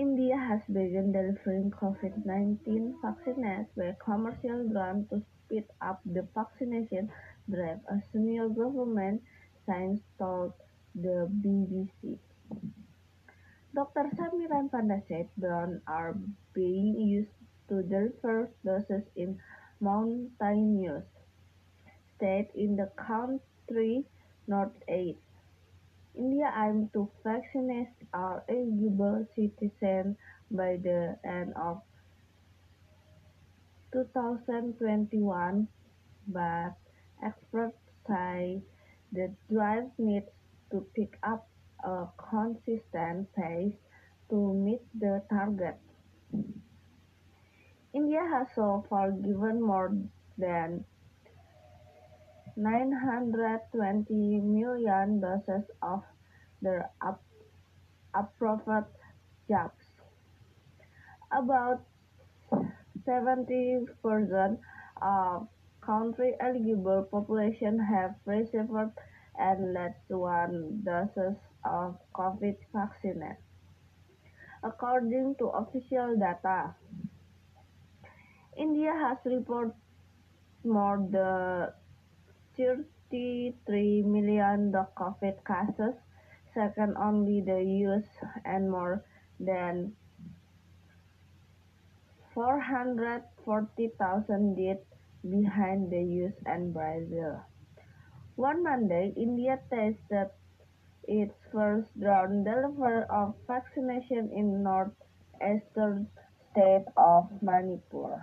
India has begun delivering COVID-19 vaccines by commercial drone to speed up the vaccination drive, a senior government scientist told the BBC. Dr. Samiran Panda said drones are being used to deliver doses in mountainous states in the country's northeast. India aims to vaccinate all eligible citizens by the end of 2021, but experts say the drive needs to pick up a consistent pace to meet the target. India has so far given more than 920 million doses of the approved jabs. About 70% of country eligible population have received at least one doses of COVID vaccine, according to official data. India has reported more than 33 million COVID cases, second only the US, and more than 440,000 deaths behind the US and Brazil. One Monday, India tested its first drone delivery of vaccination in northeastern state of Manipur.